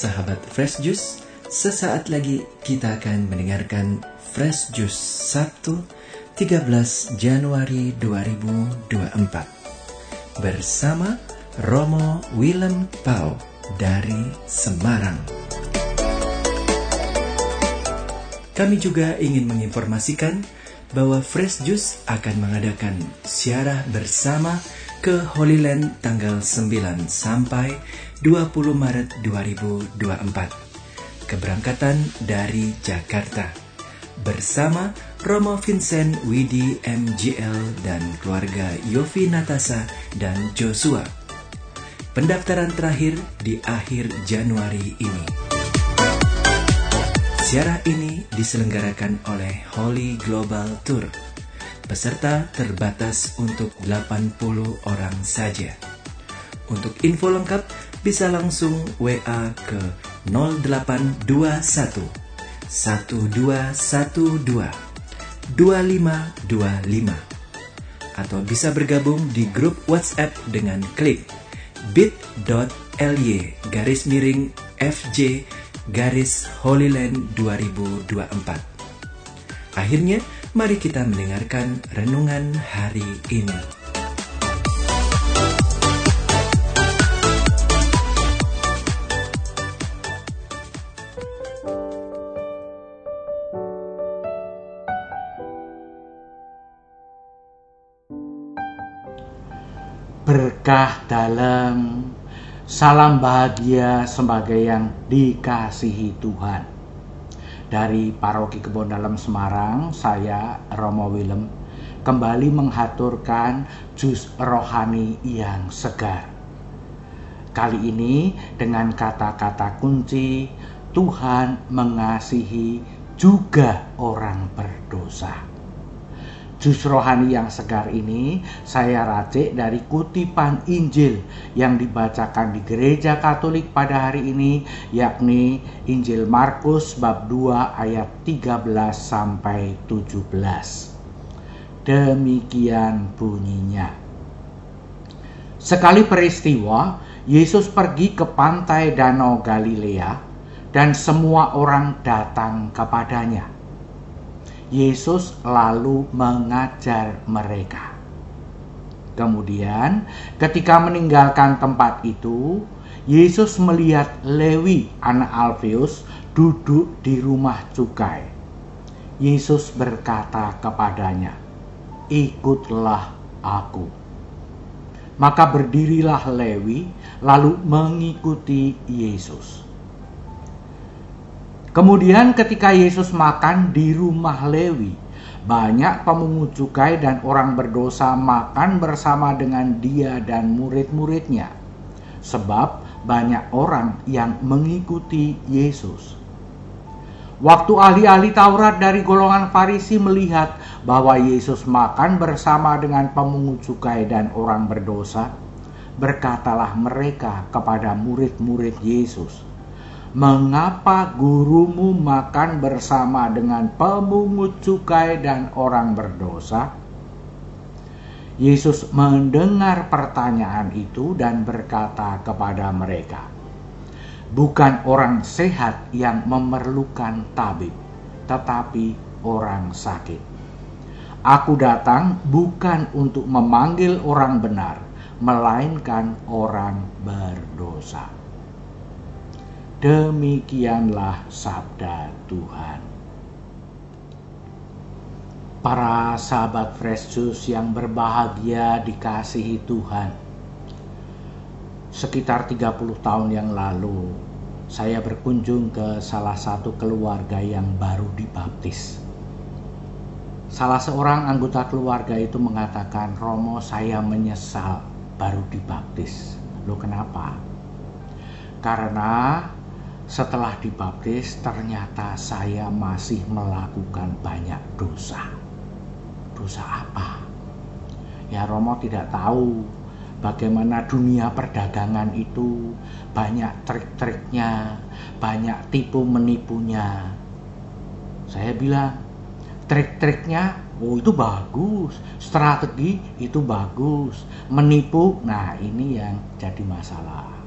sahabat Fresh Juice, sesaat lagi kita akan mendengarkan Fresh Juice Sabtu 13 Januari 2024 bersama Romo Willem Pau dari Semarang. Kami juga ingin menginformasikan bahwa Fresh Juice akan mengadakan siarah bersama ke Holy Land tanggal 9 sampai 20 Maret 2024. Keberangkatan dari Jakarta bersama Romo Vincent Widi MGL dan keluarga Yofi Natasa dan Joshua. Pendaftaran terakhir di akhir Januari ini. Siarah ini diselenggarakan oleh Holy Global Tour Peserta terbatas untuk 80 orang saja. Untuk info lengkap bisa langsung WA ke 0821 1212 2525 atau bisa bergabung di grup WhatsApp dengan klik bit.ly garis miring FJ garis Holyland 2024. Akhirnya, Mari kita mendengarkan renungan hari ini. Berkah dalam salam bahagia sebagai yang dikasihi Tuhan dari Paroki Kebon Dalam Semarang, saya Romo Willem kembali menghaturkan jus rohani yang segar. Kali ini dengan kata-kata kunci Tuhan mengasihi juga orang berdosa. Jus rohani yang segar ini saya racik dari kutipan Injil yang dibacakan di gereja Katolik pada hari ini yakni Injil Markus bab 2 ayat 13 sampai 17. Demikian bunyinya. Sekali peristiwa, Yesus pergi ke pantai Danau Galilea dan semua orang datang kepadanya Yesus lalu mengajar mereka. Kemudian, ketika meninggalkan tempat itu, Yesus melihat Lewi, anak Alfeus, duduk di rumah cukai. Yesus berkata kepadanya, "Ikutlah aku." Maka berdirilah Lewi, lalu mengikuti Yesus. Kemudian ketika Yesus makan di rumah Lewi, banyak pemungut cukai dan orang berdosa makan bersama dengan dia dan murid-muridnya. Sebab banyak orang yang mengikuti Yesus. Waktu ahli-ahli Taurat dari golongan Farisi melihat bahwa Yesus makan bersama dengan pemungut cukai dan orang berdosa, berkatalah mereka kepada murid-murid Yesus, mengapa gurumu makan bersama dengan pemungut cukai dan orang berdosa? Yesus mendengar pertanyaan itu dan berkata kepada mereka, "Bukan orang sehat yang memerlukan tabib, tetapi orang sakit. Aku datang bukan untuk memanggil orang benar, melainkan orang berdosa." Demikianlah sabda Tuhan. Para sahabat Juice yang berbahagia dikasihi Tuhan. Sekitar 30 tahun yang lalu, saya berkunjung ke salah satu keluarga yang baru dibaptis. Salah seorang anggota keluarga itu mengatakan, "Romo, saya menyesal baru dibaptis." Lo kenapa? Karena setelah dibaptis ternyata saya masih melakukan banyak dosa. Dosa apa? Ya Romo tidak tahu bagaimana dunia perdagangan itu banyak trik-triknya, banyak tipu menipunya. Saya bilang, trik-triknya oh itu bagus, strategi itu bagus, menipu, nah ini yang jadi masalah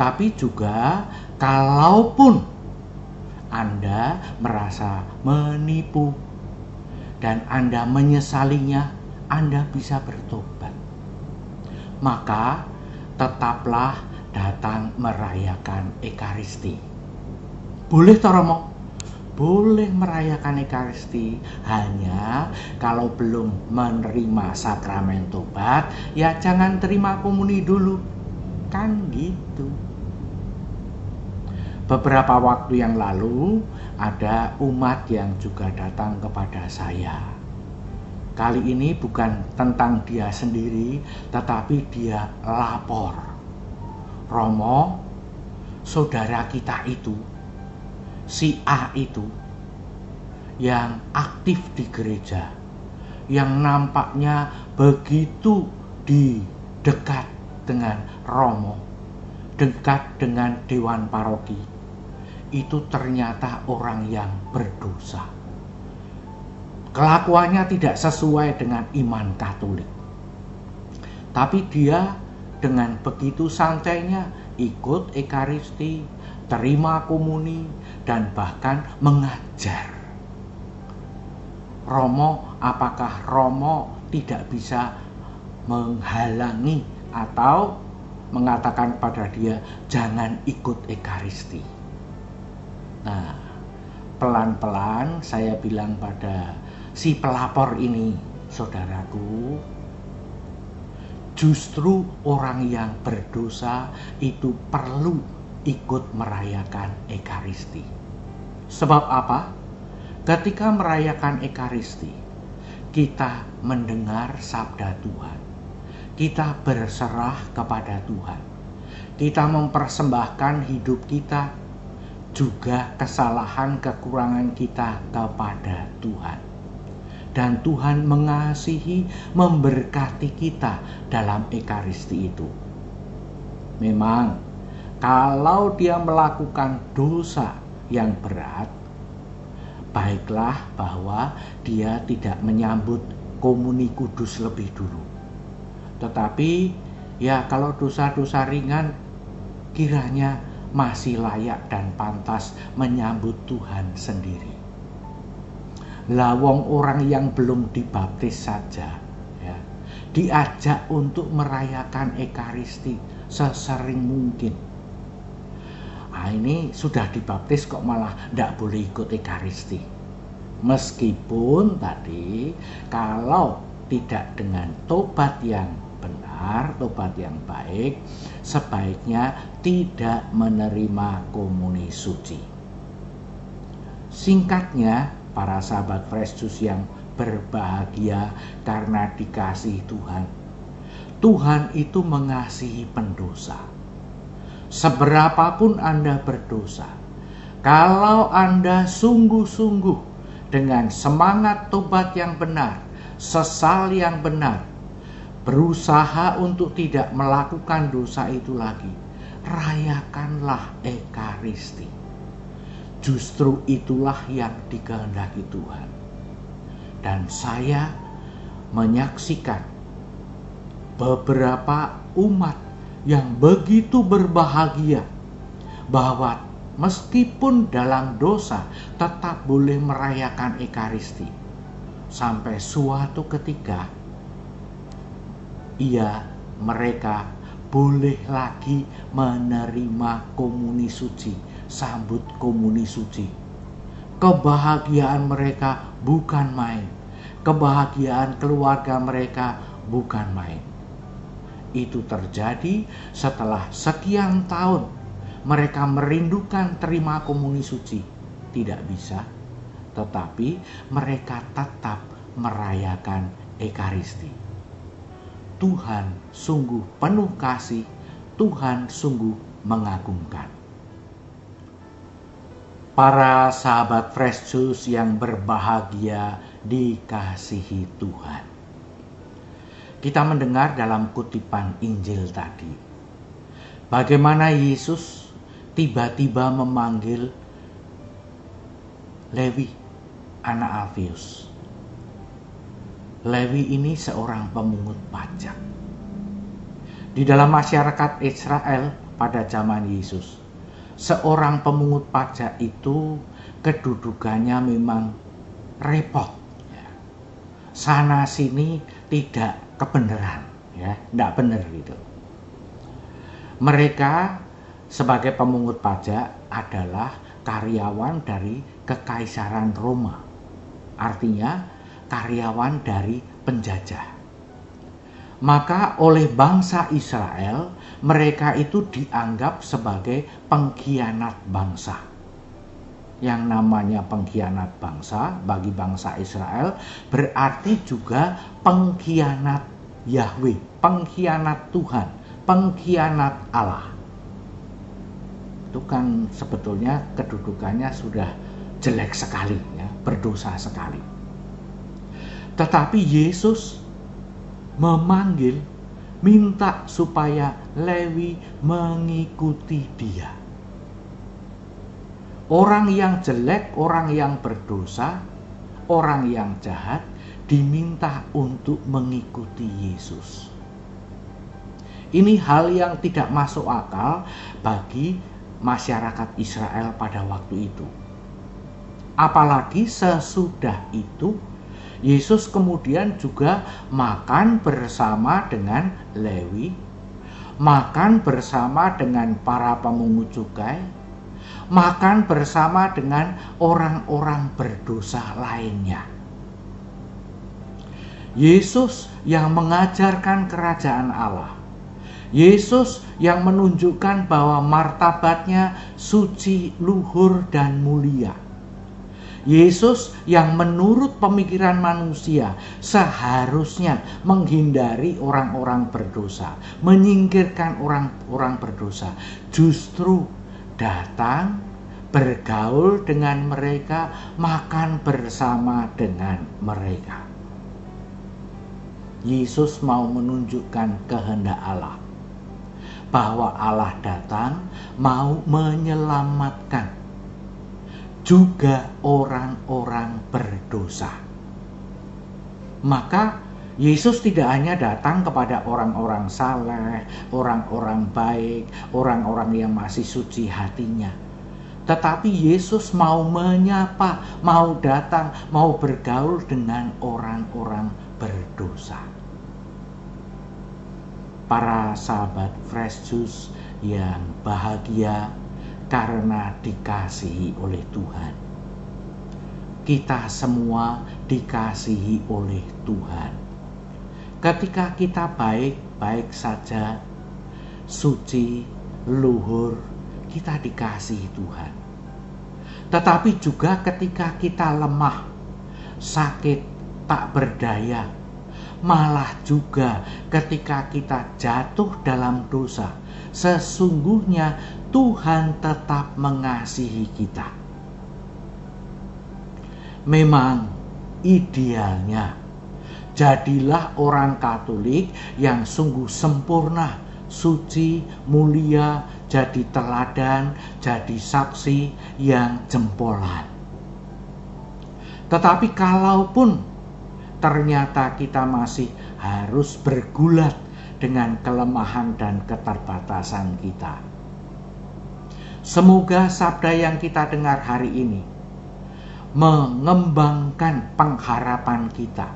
tapi juga kalaupun Anda merasa menipu dan Anda menyesalinya, Anda bisa bertobat. Maka tetaplah datang merayakan Ekaristi. Boleh Toromo? Boleh merayakan Ekaristi hanya kalau belum menerima sakramen tobat, ya jangan terima komuni dulu. Kan gitu. Beberapa waktu yang lalu ada umat yang juga datang kepada saya. Kali ini bukan tentang dia sendiri, tetapi dia lapor. Romo, saudara kita itu si A itu yang aktif di gereja, yang nampaknya begitu di dekat dengan Romo, dekat dengan Dewan Paroki, itu ternyata orang yang berdosa. Kelakuannya tidak sesuai dengan iman Katolik. Tapi dia dengan begitu santainya ikut Ekaristi, terima komuni, dan bahkan mengajar. Romo, apakah Romo tidak bisa menghalangi atau mengatakan pada dia jangan ikut ekaristi. Nah, pelan-pelan saya bilang pada si pelapor ini, saudaraku, justru orang yang berdosa itu perlu ikut merayakan Ekaristi. Sebab apa? Ketika merayakan Ekaristi, kita mendengar sabda Tuhan. Kita berserah kepada Tuhan. Kita mempersembahkan hidup kita, juga kesalahan kekurangan kita kepada Tuhan. Dan Tuhan mengasihi, memberkati kita dalam Ekaristi itu. Memang kalau dia melakukan dosa yang berat, baiklah bahwa dia tidak menyambut komuni kudus lebih dulu. Tetapi ya kalau dosa-dosa ringan kiranya masih layak dan pantas menyambut Tuhan sendiri. Lawong orang yang belum dibaptis saja ya, diajak untuk merayakan ekaristi sesering mungkin Nah, ini sudah dibaptis kok malah tidak boleh ikut ekaristi. Meskipun tadi kalau tidak dengan tobat yang benar, tobat yang baik, sebaiknya tidak menerima komuni suci. Singkatnya, para sahabat Juice yang berbahagia karena dikasih Tuhan. Tuhan itu mengasihi pendosa seberapapun Anda berdosa, kalau Anda sungguh-sungguh dengan semangat tobat yang benar, sesal yang benar, berusaha untuk tidak melakukan dosa itu lagi, rayakanlah Ekaristi. Justru itulah yang dikehendaki Tuhan. Dan saya menyaksikan beberapa umat yang begitu berbahagia bahwa meskipun dalam dosa tetap boleh merayakan ekaristi sampai suatu ketika ia mereka boleh lagi menerima komuni suci sambut komuni suci kebahagiaan mereka bukan main kebahagiaan keluarga mereka bukan main itu terjadi setelah sekian tahun mereka merindukan terima komuni suci. Tidak bisa, tetapi mereka tetap merayakan Ekaristi. Tuhan sungguh penuh kasih, Tuhan sungguh mengagumkan. Para sahabat Fresh yang berbahagia dikasihi Tuhan kita mendengar dalam kutipan Injil tadi. Bagaimana Yesus tiba-tiba memanggil Lewi, anak Alfius. Lewi ini seorang pemungut pajak. Di dalam masyarakat Israel pada zaman Yesus. Seorang pemungut pajak itu kedudukannya memang repot. Ya. Sana sini tidak kebenaran, ya, tidak benar gitu. Mereka sebagai pemungut pajak adalah karyawan dari kekaisaran Roma. Artinya karyawan dari penjajah maka oleh bangsa Israel mereka itu dianggap sebagai pengkhianat bangsa. Yang namanya pengkhianat bangsa bagi bangsa Israel berarti juga pengkhianat Yahweh, pengkhianat Tuhan, pengkhianat Allah. Itu kan sebetulnya kedudukannya sudah jelek sekali ya, berdosa sekali. Tetapi Yesus memanggil, minta supaya Lewi mengikuti dia. Orang yang jelek, orang yang berdosa, orang yang jahat diminta untuk mengikuti Yesus. Ini hal yang tidak masuk akal bagi masyarakat Israel pada waktu itu. Apalagi sesudah itu Yesus kemudian juga makan bersama dengan Lewi, makan bersama dengan para pemungut cukai, makan bersama dengan orang-orang berdosa lainnya. Yesus yang mengajarkan kerajaan Allah. Yesus yang menunjukkan bahwa martabatnya suci, luhur, dan mulia Yesus yang menurut pemikiran manusia seharusnya menghindari orang-orang berdosa, menyingkirkan orang-orang berdosa, justru datang bergaul dengan mereka, makan bersama dengan mereka. Yesus mau menunjukkan kehendak Allah bahwa Allah datang mau menyelamatkan juga orang-orang berdosa. Maka Yesus tidak hanya datang kepada orang-orang saleh, orang-orang baik, orang-orang yang masih suci hatinya. Tetapi Yesus mau menyapa, mau datang, mau bergaul dengan orang-orang berdosa. Para sahabat Fresh Juice yang bahagia karena dikasihi oleh Tuhan. Kita semua dikasihi oleh Tuhan. Ketika kita baik-baik saja, suci, luhur, kita dikasihi Tuhan. Tetapi juga ketika kita lemah, sakit, tak berdaya, malah juga ketika kita jatuh dalam dosa, sesungguhnya Tuhan tetap mengasihi kita. Memang idealnya jadilah orang Katolik yang sungguh sempurna, suci, mulia, jadi teladan, jadi saksi yang jempolan. Tetapi kalaupun ternyata kita masih harus bergulat dengan kelemahan dan keterbatasan kita. Semoga sabda yang kita dengar hari ini mengembangkan pengharapan kita,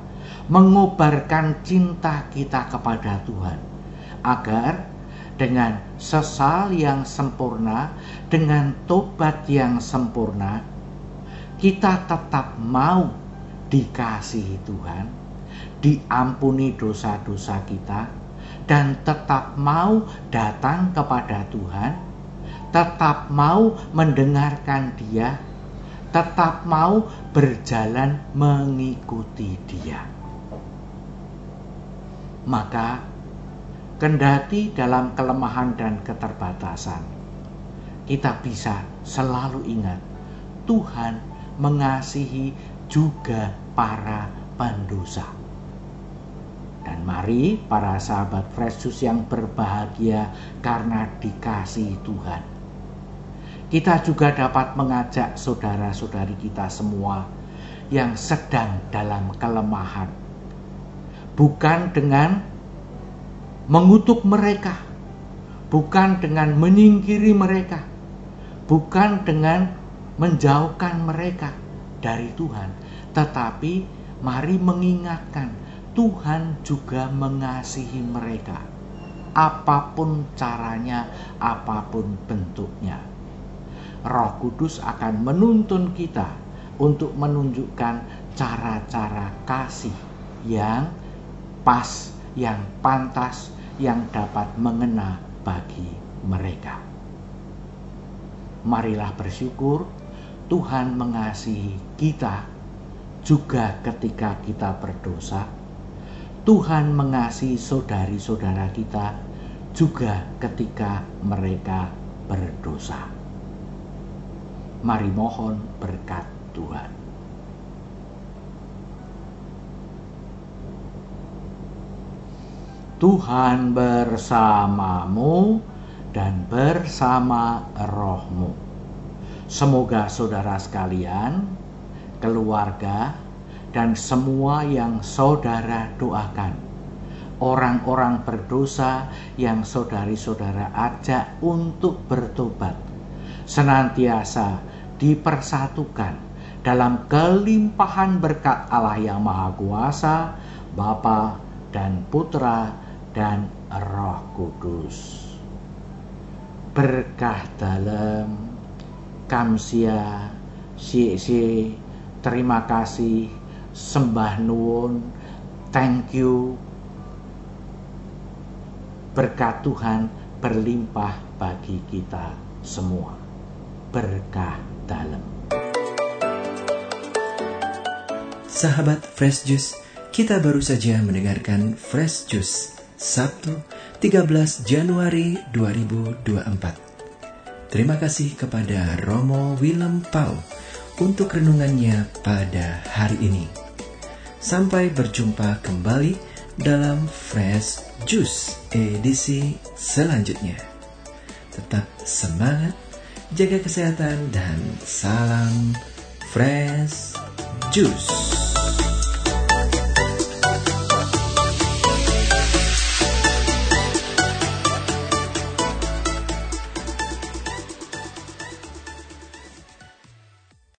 mengobarkan cinta kita kepada Tuhan, agar dengan sesal yang sempurna, dengan tobat yang sempurna, kita tetap mau dikasihi Tuhan, diampuni dosa-dosa kita, dan tetap mau datang kepada Tuhan tetap mau mendengarkan dia, tetap mau berjalan mengikuti dia. Maka, kendati dalam kelemahan dan keterbatasan, kita bisa selalu ingat Tuhan mengasihi juga para pendosa. Dan mari para sahabat Fresh yang berbahagia karena dikasih Tuhan kita juga dapat mengajak saudara-saudari kita semua yang sedang dalam kelemahan, bukan dengan mengutuk mereka, bukan dengan menyingkiri mereka, bukan dengan menjauhkan mereka dari Tuhan, tetapi mari mengingatkan Tuhan juga mengasihi mereka, apa pun caranya, apa pun bentuknya. Roh Kudus akan menuntun kita untuk menunjukkan cara-cara kasih yang pas, yang pantas, yang dapat mengena bagi mereka. Marilah bersyukur Tuhan mengasihi kita juga ketika kita berdosa. Tuhan mengasihi saudari-saudara kita juga ketika mereka berdosa. Mari mohon berkat Tuhan. Tuhan bersamamu dan bersama rohmu. Semoga saudara sekalian, keluarga, dan semua yang saudara doakan, orang-orang berdosa yang saudari-saudara ajak untuk bertobat, senantiasa dipersatukan dalam kelimpahan berkat Allah yang Maha Kuasa, Bapa dan Putra dan Roh Kudus. Berkah dalam kamsia, si terima kasih, sembah nuwun, thank you. Berkat Tuhan berlimpah bagi kita semua. Berkah dalam. Sahabat Fresh Juice, kita baru saja mendengarkan Fresh Juice Sabtu 13 Januari 2024. Terima kasih kepada Romo Willem Pau untuk renungannya pada hari ini. Sampai berjumpa kembali dalam Fresh Juice edisi selanjutnya. Tetap semangat, jaga kesehatan, dan salam Fresh Juice.